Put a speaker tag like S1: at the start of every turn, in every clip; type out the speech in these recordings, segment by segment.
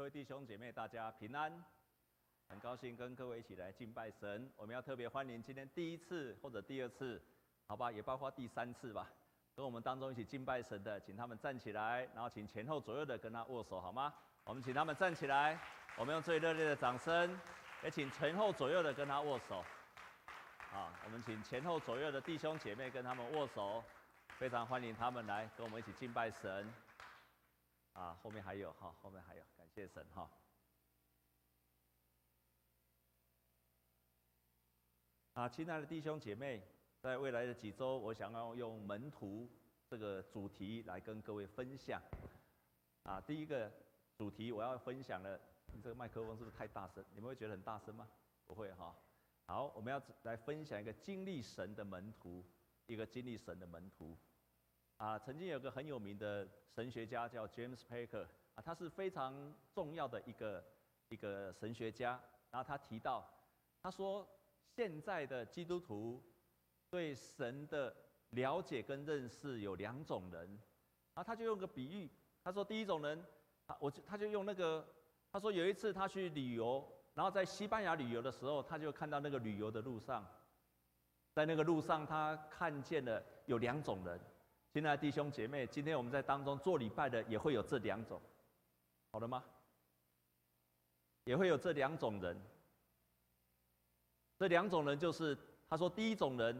S1: 各位弟兄姐妹，大家平安，很高兴跟各位一起来敬拜神。我们要特别欢迎今天第一次或者第二次，好吧，也包括第三次吧，跟我们当中一起敬拜神的，请他们站起来，然后请前后左右的跟他握手，好吗？我们请他们站起来，我们用最热烈的掌声，也请前后左右的跟他握手。好，我们请前后左右的弟兄姐妹跟他们握手，非常欢迎他们来跟我们一起敬拜神。啊，后面还有哈，后面还有。感谢神哈！啊，亲爱的弟兄姐妹，在未来的几周，我想要用门徒这个主题来跟各位分享。啊，第一个主题我要分享的，你这个麦克风是不是太大声？你们会觉得很大声吗？不会哈。好，我们要来分享一个经历神的门徒，一个经历神的门徒。啊，曾经有个很有名的神学家叫 James Packer。啊，他是非常重要的一个一个神学家。然后他提到，他说现在的基督徒对神的了解跟认识有两种人。然后他就用个比喻，他说第一种人，啊，我就他就用那个，他说有一次他去旅游，然后在西班牙旅游的时候，他就看到那个旅游的路上，在那个路上他看见了有两种人。亲爱的弟兄姐妹，今天我们在当中做礼拜的也会有这两种。好了吗？也会有这两种人。这两种人就是，他说第一种人，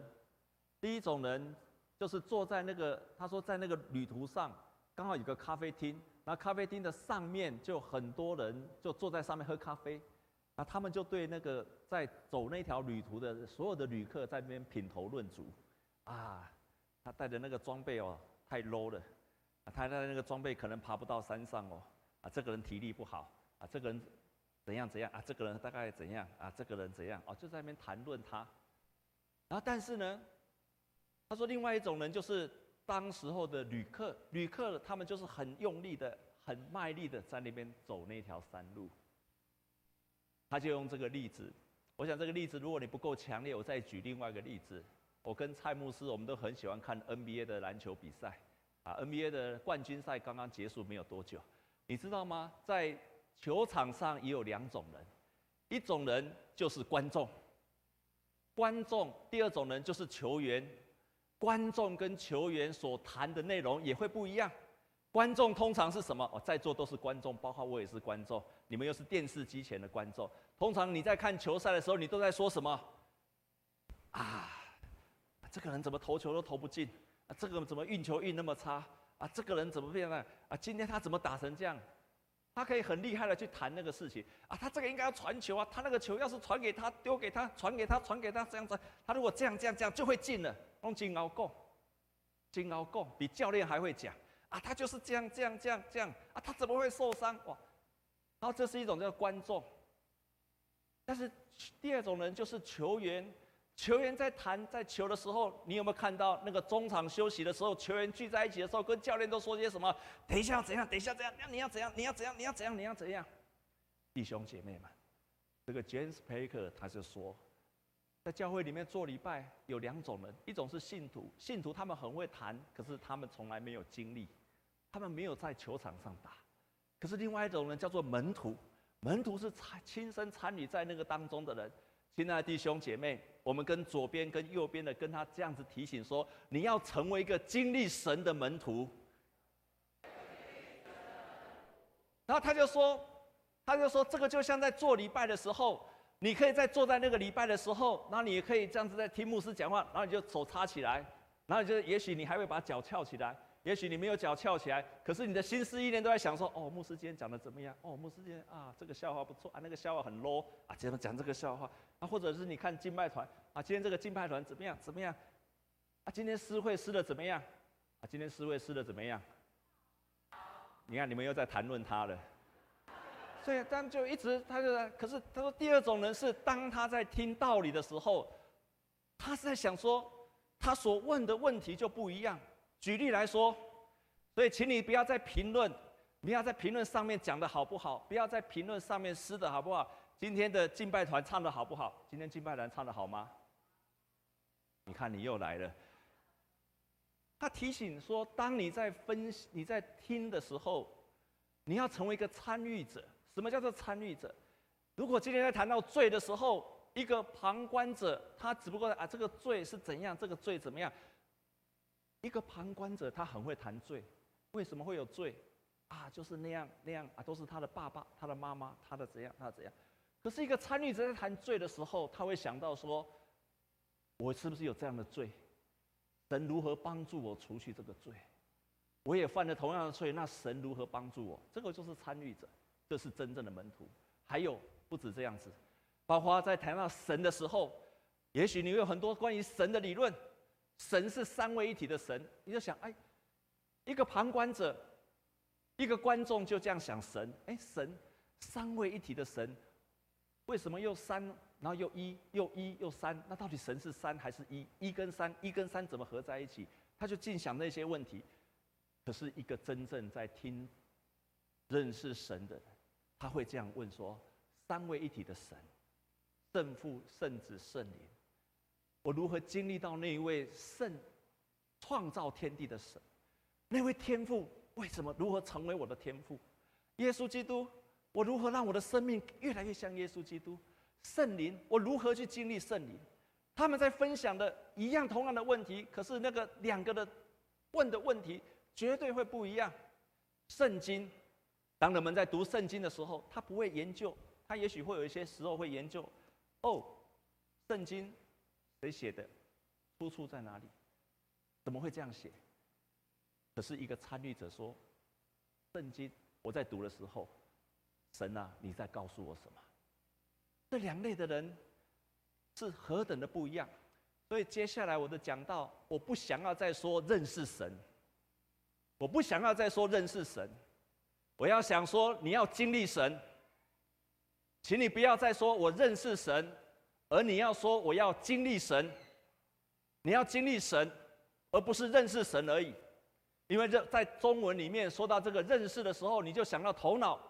S1: 第一种人就是坐在那个，他说在那个旅途上，刚好有个咖啡厅，那咖啡厅的上面就很多人就坐在上面喝咖啡，那他们就对那个在走那条旅途的所有的旅客在那边品头论足，啊，他带的那个装备哦太 low 了，他带的那个装备可能爬不到山上哦。啊，这个人体力不好啊，这个人怎样怎样啊，这个人大概怎样啊，这个人怎样哦，就在那边谈论他。然后，但是呢，他说另外一种人就是当时候的旅客，旅客他们就是很用力的、很卖力的在那边走那条山路。他就用这个例子，我想这个例子如果你不够强烈，我再举另外一个例子。我跟蔡牧师，我们都很喜欢看 NBA 的篮球比赛啊，NBA 的冠军赛刚刚结束没有多久。你知道吗？在球场上也有两种人，一种人就是观众，观众；第二种人就是球员，观众跟球员所谈的内容也会不一样。观众通常是什么？哦，在座都是观众，包括我也是观众。你们又是电视机前的观众。通常你在看球赛的时候，你都在说什么？这个人怎么投球都投不进？啊，这个怎么运球运那么差？啊，这个人怎么变了？啊，今天他怎么打成这样？他可以很厉害的去谈那个事情啊。他这个应该要传球啊，他那个球要是传给他，丢给他，传给他，传给他，这样子，他如果这样这样这样就会进了。用金鳌讲，金鳌讲比教练还会讲啊。他就是这样这样这样这样啊，他怎么会受伤？哇！然后这是一种叫观众，但是第二种人就是球员。球员在谈在球的时候，你有没有看到那个中场休息的时候，球员聚在一起的时候，跟教练都说些什么？等一下要怎样？等一下怎样？那你要怎样？你要怎样？你要怎样？你要怎样？弟兄姐妹们，这个 James Packer 他就说，在教会里面做礼拜有两种人，一种是信徒，信徒他们很会谈，可是他们从来没有经历，他们没有在球场上打。可是另外一种人叫做门徒，门徒是参亲身参与在那个当中的人。亲爱的弟兄姐妹，我们跟左边跟右边的跟他这样子提醒说：你要成为一个经历神的门徒。然后他就说，他就说，这个就像在做礼拜的时候，你可以在坐在那个礼拜的时候，然后你也可以这样子在听牧师讲话，然后你就手插起来，然后就也许你还会把脚翘起来。也许你没有脚翘起来，可是你的心思意念都在想说：哦，牧师今天讲的怎么样？哦，牧师今天啊，这个笑话不错啊，那个笑话很 low 啊，怎么讲这个笑话？啊，或者是你看敬拜团啊，今天这个敬拜团怎么样？怎么样？啊，今天诗会诗的怎么样？啊，今天诗会诗的怎么样？你看你们又在谈论他了，所以他就一直他就在，可是他说第二种人是当他在听道理的时候，他是在想说，他所问的问题就不一样。举例来说，所以请你不要在评论，不要在评论上面讲的好不好，不要在评论上面诗的好不好。今天的敬拜团唱的好不好？今天敬拜团唱的好吗？你看你又来了。他提醒说，当你在分析、你在听的时候，你要成为一个参与者。什么叫做参与者？如果今天在谈到罪的时候，一个旁观者，他只不过啊，这个罪是怎样，这个罪怎么样？一个旁观者，他很会谈罪，为什么会有罪？啊，就是那样那样啊，都是他的爸爸、他的妈妈、他的怎样、他的怎样。可是，一个参与者在谈罪的时候，他会想到说：我是不是有这样的罪？神如何帮助我除去这个罪？我也犯了同样的罪，那神如何帮助我？这个就是参与者，这是真正的门徒。还有不止这样子，包括在谈到神的时候，也许你有很多关于神的理论。神是三位一体的神，你就想：哎，一个旁观者。一个观众就这样想神，哎，神三位一体的神，为什么又三，然后又一，又一又三？那到底神是三还是一？一跟三，一跟三怎么合在一起？他就尽想那些问题。可是一个真正在听、认识神的人，他会这样问说：三位一体的神，圣父、圣子、圣灵，我如何经历到那一位圣创造天地的神，那位天赋？为什么？如何成为我的天赋？耶稣基督，我如何让我的生命越来越像耶稣基督？圣灵，我如何去经历圣灵？他们在分享的一样同样的问题，可是那个两个的问的问题绝对会不一样。圣经，当人们在读圣经的时候，他不会研究，他也许会有一些时候会研究。哦，圣经谁写的？出处在哪里？怎么会这样写？可是一个参与者说：“圣经，我在读的时候，神啊，你在告诉我什么？”这两类的人是何等的不一样。所以接下来我的讲道，我不想要再说认识神，我不想要再说认识神，我要想说你要经历神，请你不要再说我认识神，而你要说我要经历神，你要经历神，而不是认识神而已。因为这在中文里面说到这个认识的时候，你就想到头脑、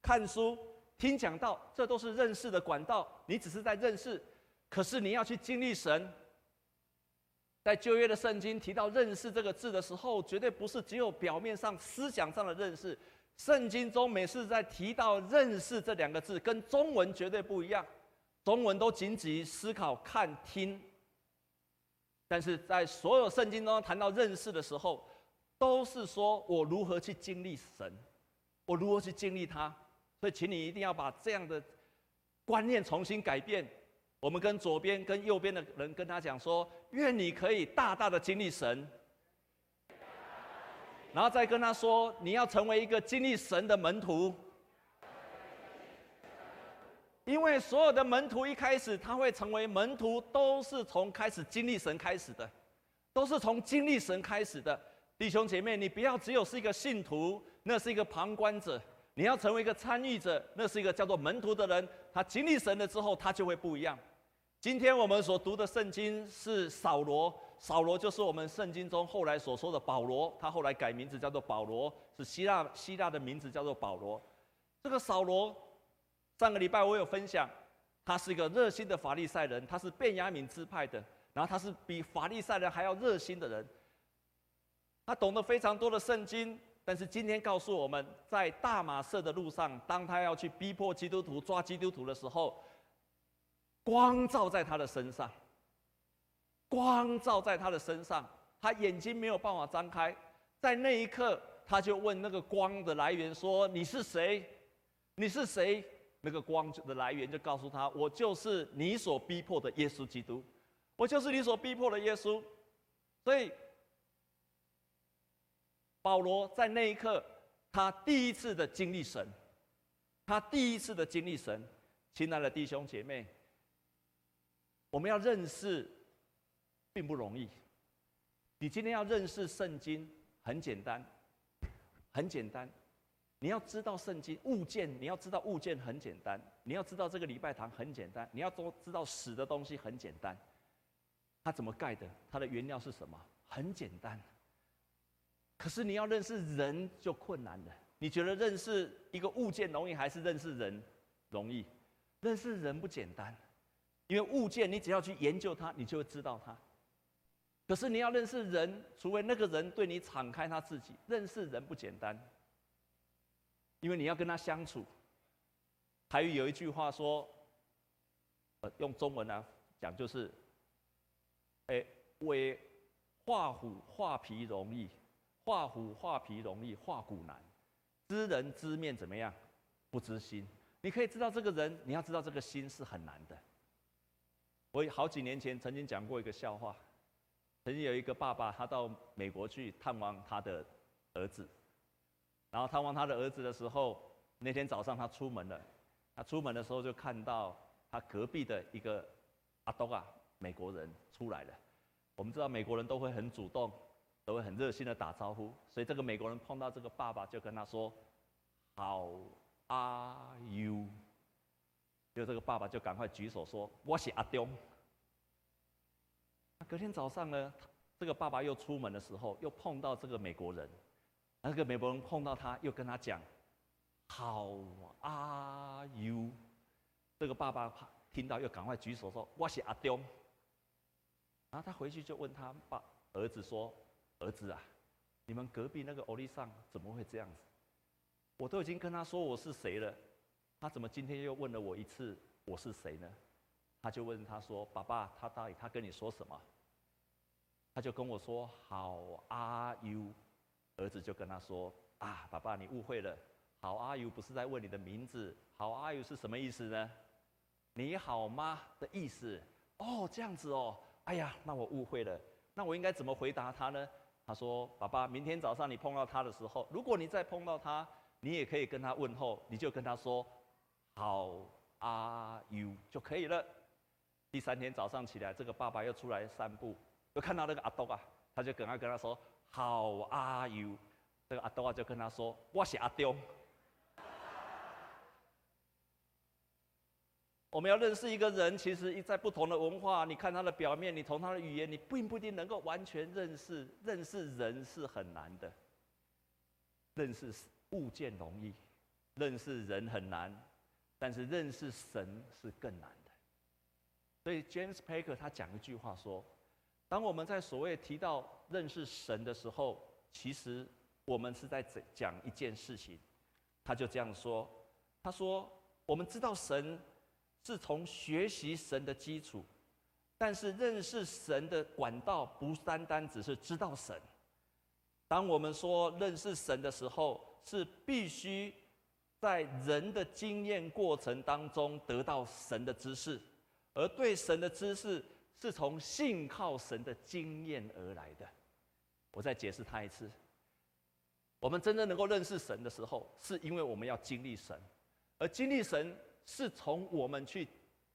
S1: 看书、听讲道，这都是认识的管道。你只是在认识，可是你要去经历神。在旧约的圣经提到“认识”这个字的时候，绝对不是只有表面上思想上的认识。圣经中每次在提到“认识”这两个字，跟中文绝对不一样。中文都仅止于思考、看、听，但是在所有圣经中谈到认识的时候，都是说我如何去经历神，我如何去经历他，所以请你一定要把这样的观念重新改变。我们跟左边、跟右边的人跟他讲说：愿你可以大大的经历神，然后再跟他说：你要成为一个经历神的门徒。因为所有的门徒一开始他会成为门徒，都是从开始经历神开始的，都是从经历神开始的。弟兄姐妹，你不要只有是一个信徒，那是一个旁观者；你要成为一个参与者，那是一个叫做门徒的人。他经历神了之后，他就会不一样。今天我们所读的圣经是扫罗，扫罗就是我们圣经中后来所说的保罗，他后来改名字叫做保罗，是希腊希腊的名字叫做保罗。这个扫罗，上个礼拜我有分享，他是一个热心的法利赛人，他是便雅悯支派的，然后他是比法利赛人还要热心的人。他懂得非常多的圣经，但是今天告诉我们，在大马色的路上，当他要去逼迫基督徒、抓基督徒的时候，光照在他的身上，光照在他的身上，他眼睛没有办法张开，在那一刻，他就问那个光的来源说：“你是谁？你是谁？”那个光的来源就告诉他：“我就是你所逼迫的耶稣基督，我就是你所逼迫的耶稣。”所以。保罗在那一刻，他第一次的经历神，他第一次的经历神。亲爱的弟兄姐妹，我们要认识，并不容易。你今天要认识圣经，很简单，很简单。你要知道圣经物件，你要知道物件很简单。你要知道这个礼拜堂很简单。你要都知道死的东西很简单。它怎么盖的？它的原料是什么？很简单。可是你要认识人就困难了。你觉得认识一个物件容易，还是认识人容易？认识人不简单，因为物件你只要去研究它，你就会知道它。可是你要认识人，除非那个人对你敞开他自己，认识人不简单，因为你要跟他相处，台语有一句话说，呃，用中文来讲就是，哎，为画虎画皮容易，画虎画皮容易画骨难，知人知面怎么样？不知心。你可以知道这个人，你要知道这个心是很难的。我好几年前曾经讲过一个笑话，曾经有一个爸爸，他到美国去探望他的儿子，然后探望他的儿子的时候，那天早上他出门了，他出门的时候就看到他隔壁的一个阿东啊，美国人出来了。我们知道美国人都会很主动，都会很热心的打招呼，所以这个美国人碰到这个爸爸就跟他说：“：“How。” Are you？就这个爸爸就赶快举手说：“我是阿东。”隔天早上呢，这个爸爸又出门的时候，又碰到这个美国人，那个美国人碰到他，又跟他讲：“How are you？” 这个爸爸听到又赶快举手说：“我是阿东。”然后他回去就问他爸儿子说：“儿子啊，你们隔壁那个欧丽桑怎么会这样子？”我都已经跟他说我是谁了，他怎么今天又问了我一次我是谁呢？他就问他说：“爸爸，他到底他跟你说什么？”他就跟我说：“How are you？” 儿子就跟他说：“啊，爸爸，你误会了，How are you 不是在问你的名字，How are you 是什么意思呢？你好吗的意思。哦，这样子哦。哎呀，那我误会了，那我应该怎么回答他呢？”他说：“爸爸，明天早上你碰到他的时候，如果你再碰到他。”你也可以跟他问候，你就跟他说 “How are you” 就可以了。第三天早上起来，这个爸爸又出来散步，又看到那个阿东啊，他就赶快跟他说 “How are you”。这个阿东啊就跟他说：“我是阿东。”我们要认识一个人，其实一在不同的文化，你看他的表面，你从他的语言，你并不一定能够完全认识。认识人是很难的，认识。物件容易，认识人很难，但是认识神是更难的。所以 James Packer 他讲一句话说：当我们在所谓提到认识神的时候，其实我们是在讲一件事情。他就这样说：他说，我们知道神是从学习神的基础，但是认识神的管道不单单只是知道神。当我们说认识神的时候，是必须在人的经验过程当中得到神的知识，而对神的知识是从信靠神的经验而来的。我再解释他一次：我们真正能够认识神的时候，是因为我们要经历神，而经历神是从我们去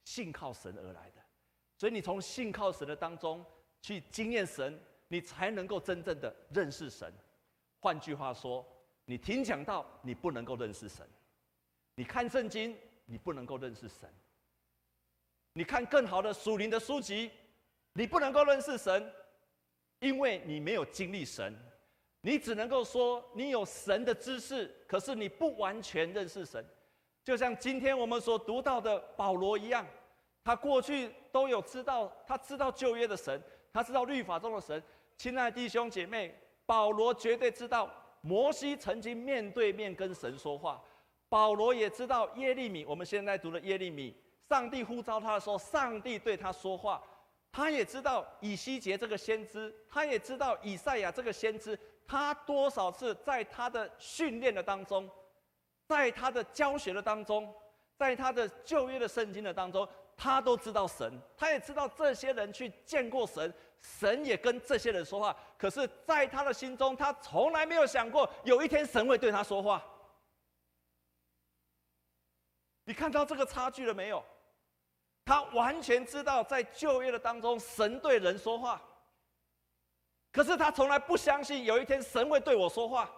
S1: 信靠神而来的。所以，你从信靠神的当中去经验神，你才能够真正的认识神。换句话说，你听讲道，你不能够认识神；你看圣经，你不能够认识神；你看更好的属灵的书籍，你不能够认识神，因为你没有经历神。你只能够说你有神的知识，可是你不完全认识神。就像今天我们所读到的保罗一样，他过去都有知道，他知道旧约的神，他知道律法中的神。亲爱的弟兄姐妹，保罗绝对知道。摩西曾经面对面跟神说话，保罗也知道耶利米。我们现在读的耶利米，上帝呼召他的时候，上帝对他说话。他也知道以西结这个先知，他也知道以赛亚这个先知。他多少次在他的训练的当中，在他的教学的当中，在他的旧约的圣经的当中，他都知道神，他也知道这些人去见过神。神也跟这些人说话，可是，在他的心中，他从来没有想过有一天神会对他说话。你看到这个差距了没有？他完全知道在旧约的当中，神对人说话，可是他从来不相信有一天神会对我说话。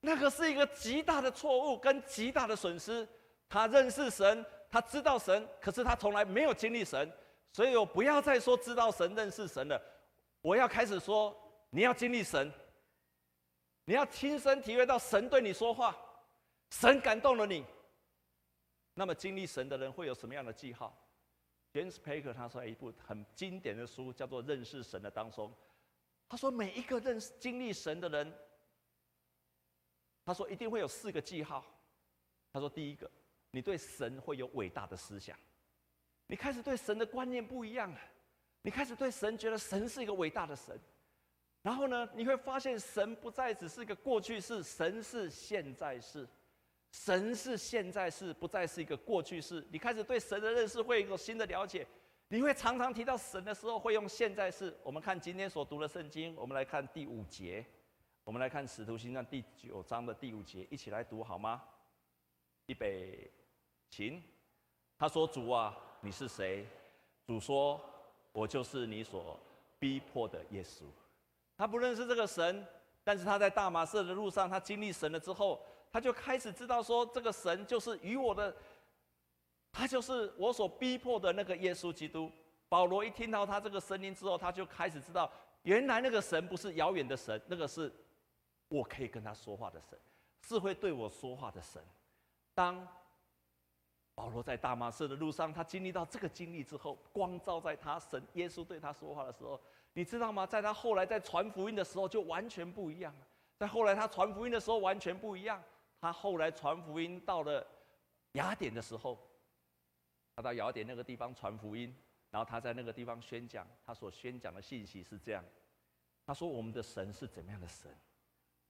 S1: 那个是一个极大的错误跟极大的损失。他认识神。他知道神，可是他从来没有经历神，所以我不要再说知道神、认识神了。我要开始说，你要经历神，你要亲身体会到神对你说话，神感动了你。那么经历神的人会有什么样的记号？James Packer 他说一部很经典的书叫做《认识神》的当中，他说每一个认识经历神的人，他他说一定会有四个记号。他说第一个，你对神会有伟大的思想，你开始对神的观念不一样了，你开始对神觉得神是一个伟大的神。然后呢，你会发现神不再只是一个过去式，神是现在式，神是现在式，不再是一个过去式。你开始对神的认识会有一个新的了解。你会常常提到神的时候，会用现在式。我们看今天所读的圣经，我们来看第五节，我们来看使徒行传第九章的第五节，一起来读好吗？预备，请。他说：“主啊，你是谁？”主说：“我就是你所逼迫的耶稣。”他不认识这个神，但是他在大马士的路上，他经历神了之后，他就开始知道说，这个神就是与我的。他就是我所逼迫的那个耶稣基督。保罗一听到他这个声音之后，他就开始知道，原来那个神不是遥远的神，那个是我可以跟他说话的神，是会对我说话的神。当保罗在大马士的路上，他经历到这个经历之后，光照在他，神耶稣对他说话的时候，你知道吗？在他后来在传福音的时候，就完全不一样了。在后来他传福音的时候，完全不一样。他后来传福音到了雅典的时候。他到雅典那个地方传福音，然后他在那个地方宣讲，他所宣讲的信息是这样：他说，我们的神是怎么样的神？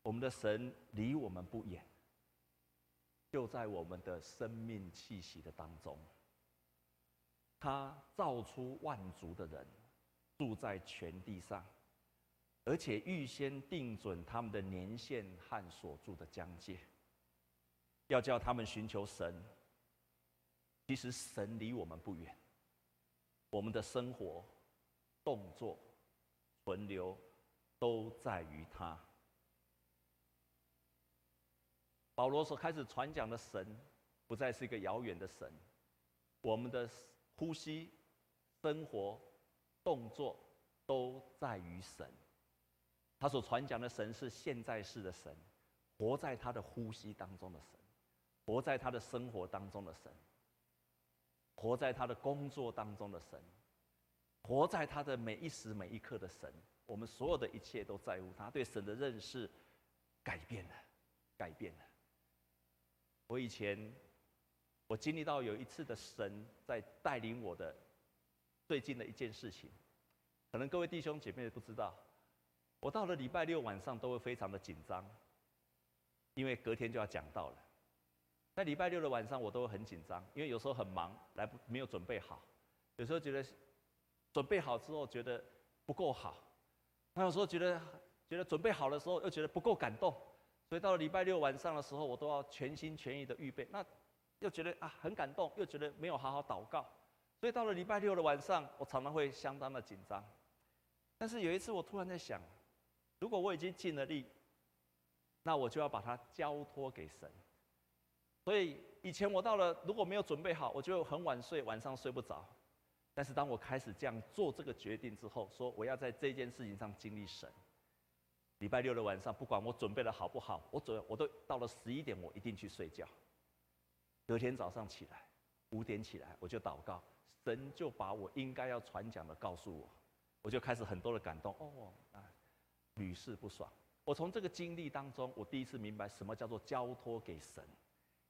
S1: 我们的神离我们不远，就在我们的生命气息的当中。他造出万族的人，住在全地上，而且预先定准他们的年限和所住的疆界，要叫他们寻求神。其实神离我们不远，我们的生活、动作、存留，都在于他。保罗所开始传讲的神，不再是一个遥远的神，我们的呼吸、生活、动作，都在于神。他所传讲的神是现在式的神，活在他的呼吸当中的神，活在他的生活当中的神。活在他的工作当中的神，活在他的每一时每一刻的神，我们所有的一切都在乎他。对神的认识改变了，改变了。我以前我经历到有一次的神在带领我的最近的一件事情，可能各位弟兄姐妹不知道，我到了礼拜六晚上都会非常的紧张，因为隔天就要讲道了。在礼拜六的晚上，我都很紧张，因为有时候很忙，来不没有准备好。有时候觉得准备好之后觉得不够好，那有时候觉得觉得准备好的时候又觉得不够感动，所以到了礼拜六晚上的时候，我都要全心全意的预备。那又觉得啊很感动，又觉得没有好好祷告，所以到了礼拜六的晚上，我常常会相当的紧张。但是有一次，我突然在想，如果我已经尽了力，那我就要把它交托给神。所以以前我到了，如果没有准备好，我就很晚睡，晚上睡不着。但是当我开始这样做这个决定之后，说我要在这件事情上经历神。礼拜六的晚上，不管我准备的好不好，我准我都到了十一点，我一定去睡觉。隔天早上起来，五点起来，我就祷告，神就把我应该要传讲的告诉我，我就开始很多的感动。哦，啊，屡试不爽。我从这个经历当中，我第一次明白什么叫做交托给神。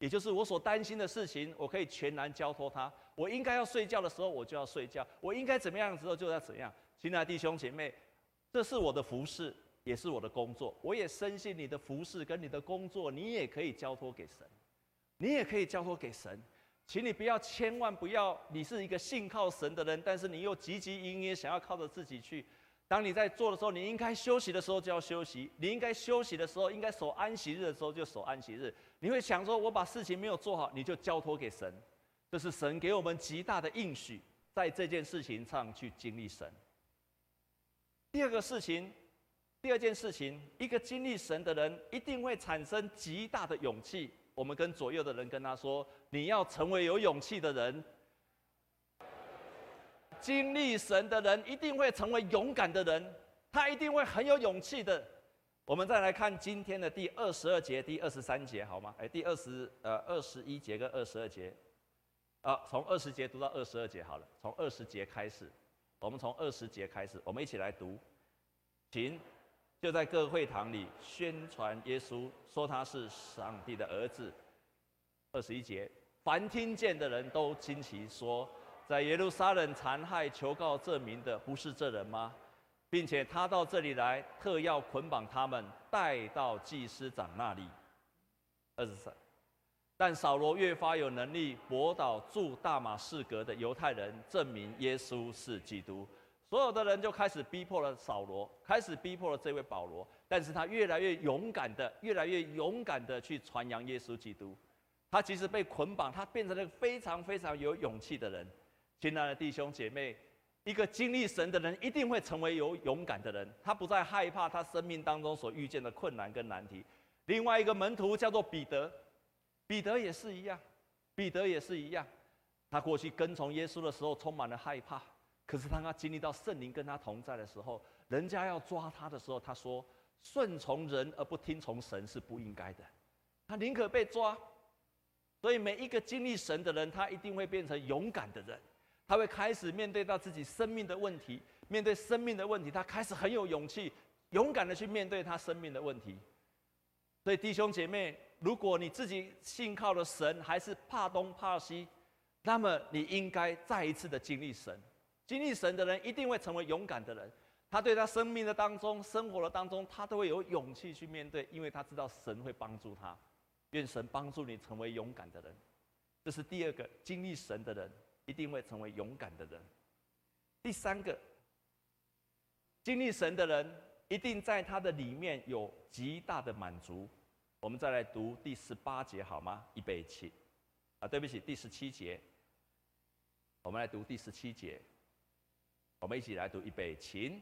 S1: 也就是我所担心的事情，我可以全然交托他。我应该要睡觉的时候，我就要睡觉；我应该怎么样的时候，就要怎样。亲爱的弟兄姐妹，这是我的服饰，也是我的工作。我也深信你的服饰跟你的工作，你也可以交托给神，你也可以交托给神。请你不要，千万不要，你是一个信靠神的人，但是你又汲汲营营想要靠着自己去。当你在做的时候，你应该休息的时候就要休息；你应该休息的时候，应该守安息日的时候就守安息日。你会想说，我把事情没有做好，你就交托给神，这是神给我们极大的应许，在这件事情上去经历神。第二个事情，第二件事情，一个经历神的人一定会产生极大的勇气。我们跟左右的人跟他说：“你要成为有勇气的人。”经历神的人一定会成为勇敢的人，他一定会很有勇气的。我们再来看今天的第二十二节、第二十三节，好吗？哎，第二十呃二十一节跟二十二节，啊，从二十节读到二十二节好了。从二十节开始，我们从二十节开始，我们一起来读，请就在各会堂里宣传耶稣，说他是上帝的儿子。二十一节，凡听见的人都惊奇说，在耶路撒冷残害求告证明的，不是这人吗？并且他到这里来，特要捆绑他们，带到祭司长那里。二十三，但扫罗越发有能力驳倒住大马士革的犹太人，证明耶稣是基督。所有的人就开始逼迫了扫罗，开始逼迫了这位保罗，但是他越来越勇敢的，越来越勇敢的去传扬耶稣基督。他即使被捆绑，他变成了非常非常有勇气的人。亲爱的弟兄姐妹，一个经历神的人一定会成为有勇敢的人。他不再害怕他生命当中所遇见的困难跟难题。另外一个门徒叫做彼得，彼得也是一样，彼得也是一样。他过去跟从耶稣的时候充满了害怕，可是当他经历到圣灵跟他同在的时候，人家要抓他的时候，他说：“顺从人而不听从神是不应该的。”他宁可被抓。所以每一个经历神的人，他一定会变成勇敢的人。他会开始面对到自己生命的问题，面对生命的问题，他开始很有勇气，勇敢的去面对他生命的问题。所以弟兄姐妹，如果你自己信靠了神，还是怕东怕西，那么你应该再一次的经历神。经历神的人一定会成为勇敢的人。他对他生命的当中、生活的当中，他都会有勇气去面对，因为他知道神会帮助他。愿神帮助你成为勇敢的人，这是第二个经历神的人一定会成为勇敢的人。第三个，经历神的人一定在他的里面有极大的满足。我们再来读第十八节好吗？预备起，啊，对不起，第十七节。我们来读第十七节，我们一起来读预备起。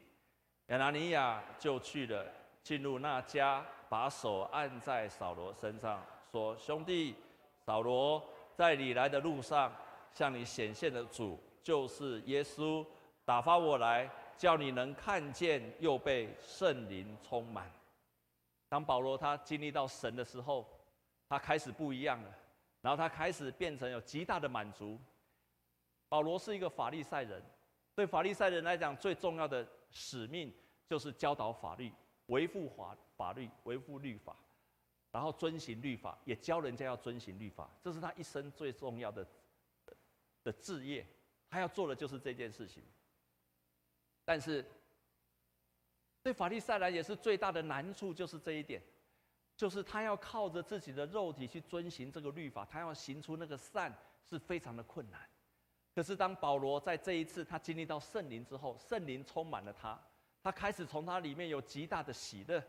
S1: 亚拿尼亚就去了，进入那家，把手按在扫罗身上。说：“兄弟，扫罗在你来的路上，向你显现的主就是耶稣，打发我来，叫你能看见，又被圣灵充满。”当保罗他经历到神的时候，他开始不一样了，然后他开始变成有极大的满足。保罗是一个法利赛人，对法利赛人来讲，最重要的使命就是教导法律、维护法法律、维护律法。然后遵行律法，也教人家要遵行律法，这是他一生最重要的的志业。他要做的就是这件事情。但是，对法利赛人也是最大的难处，就是这一点，就是他要靠着自己的肉体去遵行这个律法，他要行出那个善，是非常的困难。可是当保罗在这一次他经历到圣灵之后，圣灵充满了他，他开始从他里面有极大的喜乐，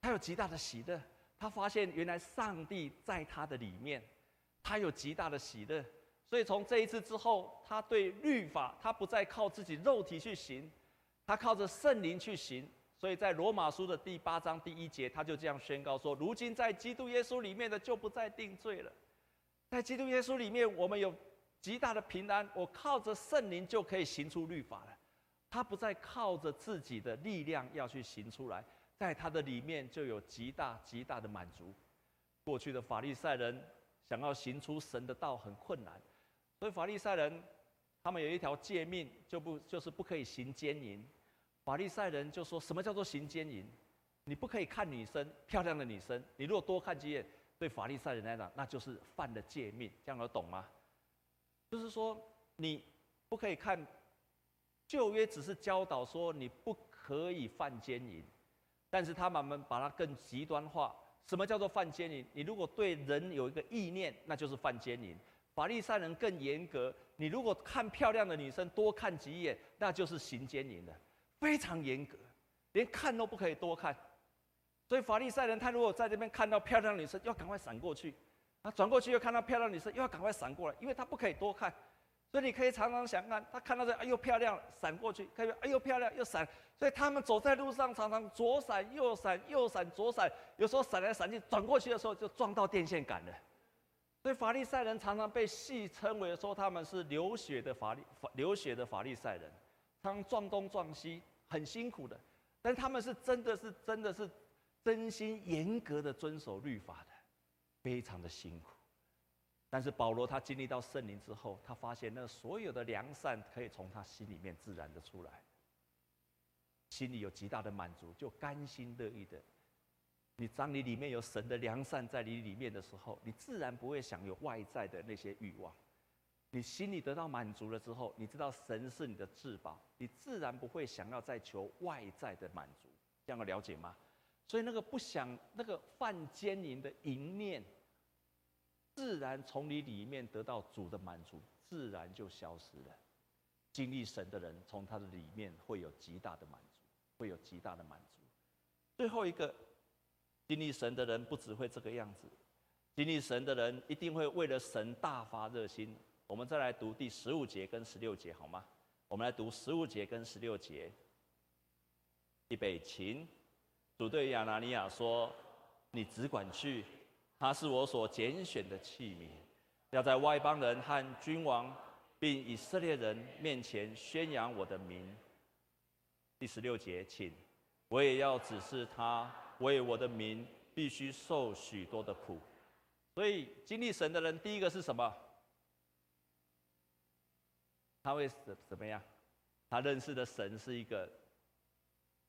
S1: 他有极大的喜乐。他发现原来上帝在他的里面，他有极大的喜乐，所以从这一次之后，他对律法，他不再靠自己肉体去行，他靠着圣灵去行。所以在罗马书的第八章第一节，他就这样宣告说：如今在基督耶稣里面的就不再定罪了，在基督耶稣里面，我们有极大的平安，我靠着圣灵就可以行出律法了。他不再靠着自己的力量要去行出来。在他的里面就有极大极大的满足。过去的法利赛人想要行出神的道很困难，所以法利赛人他们有一条诫命，就不就是不可以行奸淫。法利赛人就说什么叫做行奸淫？你不可以看女生，漂亮的女生，你如果多看几眼，对法利赛人来讲，那就是犯了诫命。这样有懂吗？就是说你不可以看，旧约只是教导说你不可以犯奸淫。但是他们把它更极端化。什么叫做犯奸淫？你如果对人有一个意念，那就是犯奸淫。法利赛人更严格，你如果看漂亮的女生多看几眼，那就是行奸淫的，非常严格，连看都不可以多看。所以法利赛人他如果在这边看到漂亮女生，要赶快闪过去；他转过去又看到漂亮女生，又要赶快闪过来，因为他不可以多看。所以你可以常常想看，他看到这，哎呦漂亮，闪过去，看，哎呦漂亮，又闪。所以他们走在路上，常常左闪右闪，右闪左闪，有时候闪来闪去，转过去的时候就撞到电线杆了。所以法利赛人常常被戏称为说他们是流血的法利法流血的法利赛人，常常撞东撞西，很辛苦的。但他们是真的是真的是真心严格的遵守律法的，非常的辛苦。但是保罗他经历到圣灵之后，他发现那所有的良善可以从他心里面自然的出来。心里有极大的满足，就甘心乐意的。你当你里面有神的良善在你里面的时候，你自然不会想有外在的那些欲望。你心里得到满足了之后，你知道神是你的至宝，你自然不会想要再求外在的满足。这样的了解吗？所以那个不想那个犯奸淫的淫念，自然从你里面得到主的满足，自然就消失了。经历神的人，从他的里面会有极大的满足，会有极大的满足。最后一个，经历神的人不只会这个样子，经历神的人一定会为了神大发热心。我们再来读第十五节跟十六节，好吗？我们来读十五节跟十六节。预备起，主对亚拿尼亚说：“你只管去，他是我所拣选的器皿，要在外邦人和君王。”并以色列人面前宣扬我的名。第十六节，请我也要指示他，为我的名必须受许多的苦。所以经历神的人，第一个是什么？他会怎怎么样？他认识的神是一个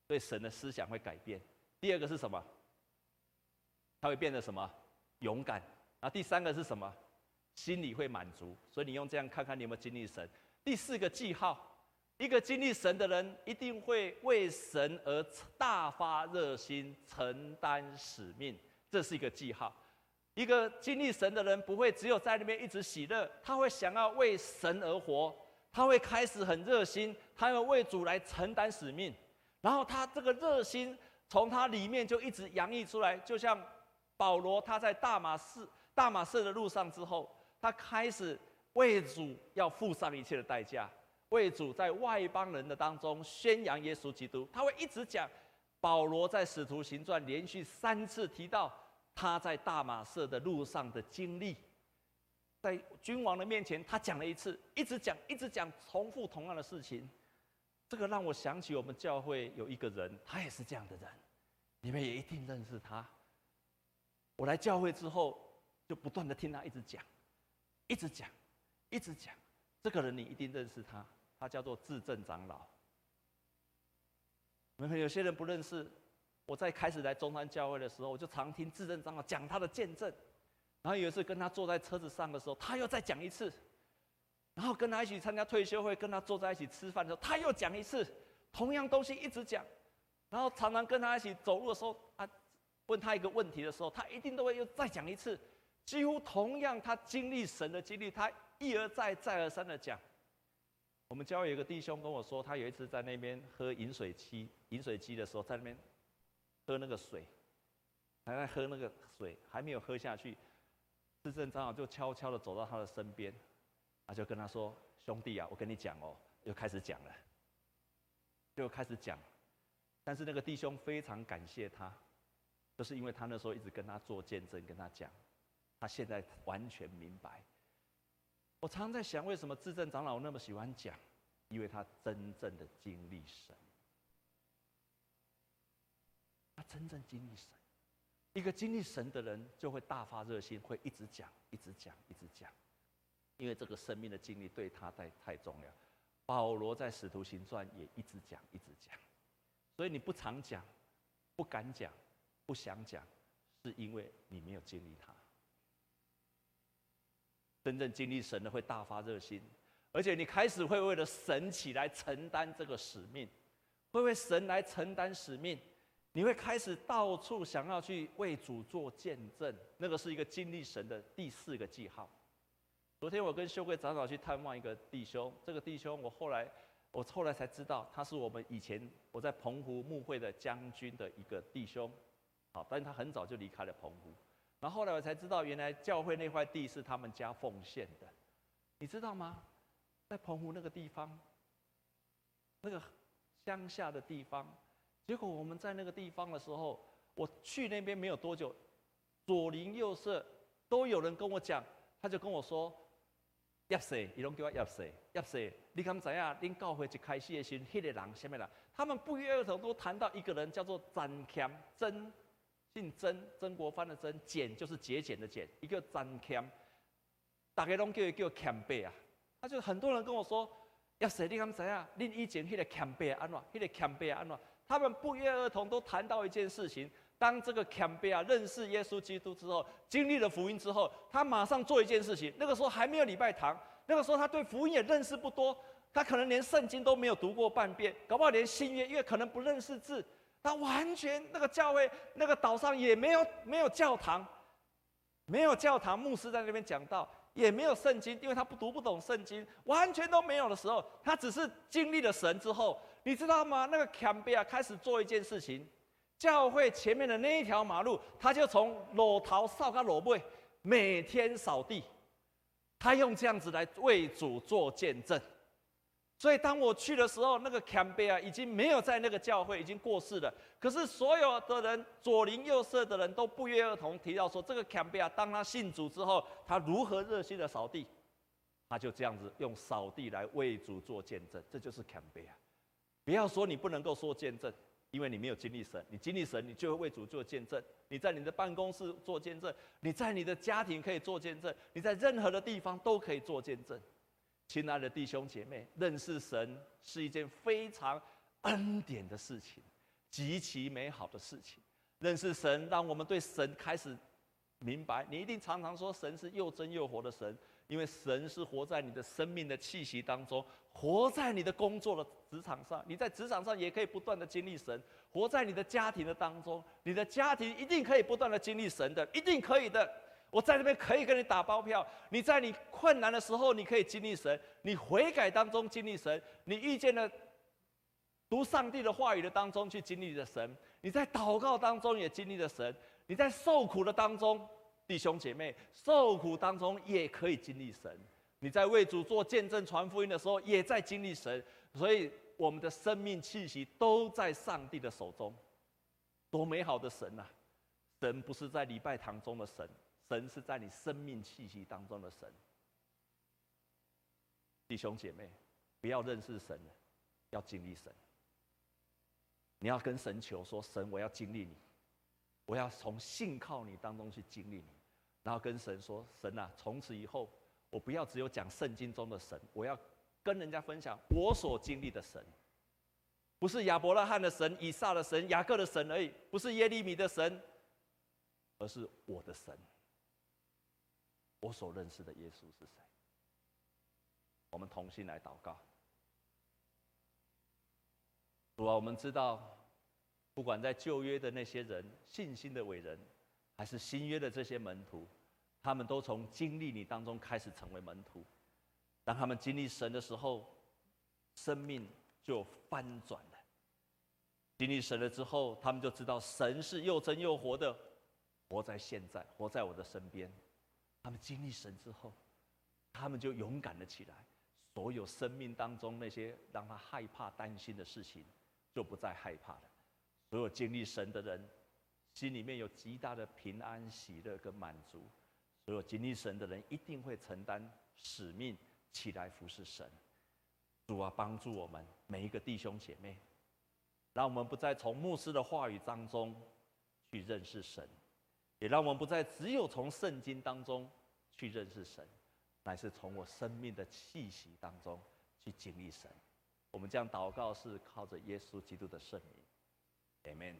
S1: 对神的思想会改变。第二个是什么？他会变得什么？勇敢。那第三个是什么？心里会满足，所以你用这样看看你有没有经历神。第四个记号，一个经历神的人一定会为神而大发热心，承担使命，这是一个记号。一个经历神的人不会只有在那边一直喜乐，他会想要为神而活，他会开始很热心，他要为主来承担使命，然后他这个热心从他里面就一直洋溢出来，就像保罗他在大马士大马士的路上之后。他开始为主要付上一切的代价，为主在外邦人的当中宣扬耶稣基督。他会一直讲，保罗在使徒行传连续三次提到他在大马色的路上的经历，在君王的面前他讲了一次，一直讲，一直讲，重复同样的事情。这个让我想起我们教会有一个人，他也是这样的人，你们也一定认识他。我来教会之后，就不断的听他一直讲。一直讲，一直讲，这个人你一定认识他，他叫做至正长老。可能有些人不认识。我在开始来中山教会的时候，我就常听至正长老讲他的见证。然后有一次跟他坐在车子上的时候，他又再讲一次。然后跟他一起参加退休会，跟他坐在一起吃饭的时候，他又讲一次，同样东西一直讲。然后常常跟他一起走路的时候，啊，问他一个问题的时候，他一定都会又再讲一次。几乎同样，他经历神的经历，他一而再、再而三的讲。我们教会有个弟兄跟我说，他有一次在那边喝饮水机、饮水机的时候，在那边喝那个水，还在喝那个水，还没有喝下去，至正长老就悄悄的走到他的身边，他就跟他说：“兄弟啊，我跟你讲哦，又开始讲了，就开始讲。但是那个弟兄非常感谢他，就是因为他那时候一直跟他做见证，跟他讲。”他现在完全明白。我常在想，为什么至正长老那么喜欢讲？因为他真正的经历神，他真正经历神。一个经历神的人，就会大发热心，会一直讲，一直讲，一直讲。因为这个生命的经历对他太太重要。保罗在使徒行传也一直讲，一直讲。所以你不常讲，不敢讲，不想讲，是因为你没有经历他。真正经历神的会大发热心，而且你开始会为了神起来承担这个使命，会为神来承担使命，你会开始到处想要去为主做见证，那个是一个经历神的第四个记号。昨天我跟修贵长老去探望一个弟兄，这个弟兄我后来我后来才知道，他是我们以前我在澎湖牧会的将军的一个弟兄，好，但是他很早就离开了澎湖。然后后来我才知道，原来教会那块地是他们家奉献的，你知道吗？在澎湖那个地方，那个乡下的地方，结果我们在那个地方的时候，我去那边没有多久，左邻右舍都有人跟我讲，他就跟我说：“叶谁？你拢叫我叶谁？叶谁？你敢知啊？恁教会一开始的时候，那个人什么人？他们不约而同都谈到一个人，叫做詹谦真。”姓曾，曾国藩的曾，俭就是节俭的俭，一个詹谦，大家拢叫伊叫谦伯啊。他就很多人跟我说，要谁你敢怎样？恁以前迄个谦伯安怎？迄个谦伯安怎？他们不约而同都谈到一件事情：当这个谦贝啊认识耶稣基督之后，经历了福音之后，他马上做一件事情。那个时候还没有礼拜堂，那个时候他对福音也认识不多，他可能连圣经都没有读过半遍，搞不好连新约，因为可能不认识字，他完全那个教会那个岛上也没有没有教堂，没有教堂，牧师在那边讲道。也没有圣经，因为他不读不懂圣经，完全都没有的时候，他只是经历了神之后，你知道吗？那个坎贝亚开始做一件事情，教会前面的那一条马路，他就从裸桃扫到裸背，每天扫地，他用这样子来为主做见证。所以当我去的时候，那个坎贝亚已经没有在那个教会，已经过世了。可是所有的人左邻右舍的人都不约而同提到说，这个坎贝亚当他信主之后，他如何热心的扫地，他就这样子用扫地来为主做见证。这就是坎贝亚。不要说你不能够说见证，因为你没有经历神。你经历神，你就会为主做见证。你在你的办公室做见证，你在你的家庭可以做见证，你在任何的地方都可以做见证。亲爱的弟兄姐妹，认识神是一件非常恩典的事情，极其美好的事情。认识神，让我们对神开始明白。你一定常常说，神是又真又活的神，因为神是活在你的生命的气息当中，活在你的工作的职场上。你在职场上也可以不断的经历神，活在你的家庭的当中，你的家庭一定可以不断的经历神的，一定可以的。我在这边可以跟你打包票，你在你困难的时候，你可以经历神；你悔改当中经历神；你遇见了读上帝的话语的当中去经历了神；你在祷告当中也经历了神；你在受苦的当中，弟兄姐妹受苦当中也可以经历神；你在为主做见证传福音的时候，也在经历神。所以我们的生命气息都在上帝的手中，多美好的神啊！神不是在礼拜堂中的神。神是在你生命气息当中的神，弟兄姐妹，不要认识神了，要经历神。你要跟神求说：“神，我要经历你，我要从信靠你当中去经历你。”然后跟神说：“神啊，从此以后，我不要只有讲圣经中的神，我要跟人家分享我所经历的神，不是亚伯拉罕的神、以撒的神、雅各的神而已，不是耶利米的神，而是我的神。”我所认识的耶稣是谁？我们同心来祷告。主啊，我们知道，不管在旧约的那些人、信心的伟人，还是新约的这些门徒，他们都从经历你当中开始成为门徒。当他们经历神的时候，生命就翻转了。经历神了之后，他们就知道神是又真又活的，活在现在，活在我的身边。他们经历神之后，他们就勇敢了起来。所有生命当中那些让他害怕、担心的事情，就不再害怕了。所有经历神的人，心里面有极大的平安、喜乐跟满足。所有经历神的人，一定会承担使命，起来服侍神。主啊，帮助我们每一个弟兄姐妹，让我们不再从牧师的话语当中去认识神。也让我们不再只有从圣经当中去认识神，乃是从我生命的气息当中去经历神。我们这样祷告是靠着耶稣基督的圣名，Amen。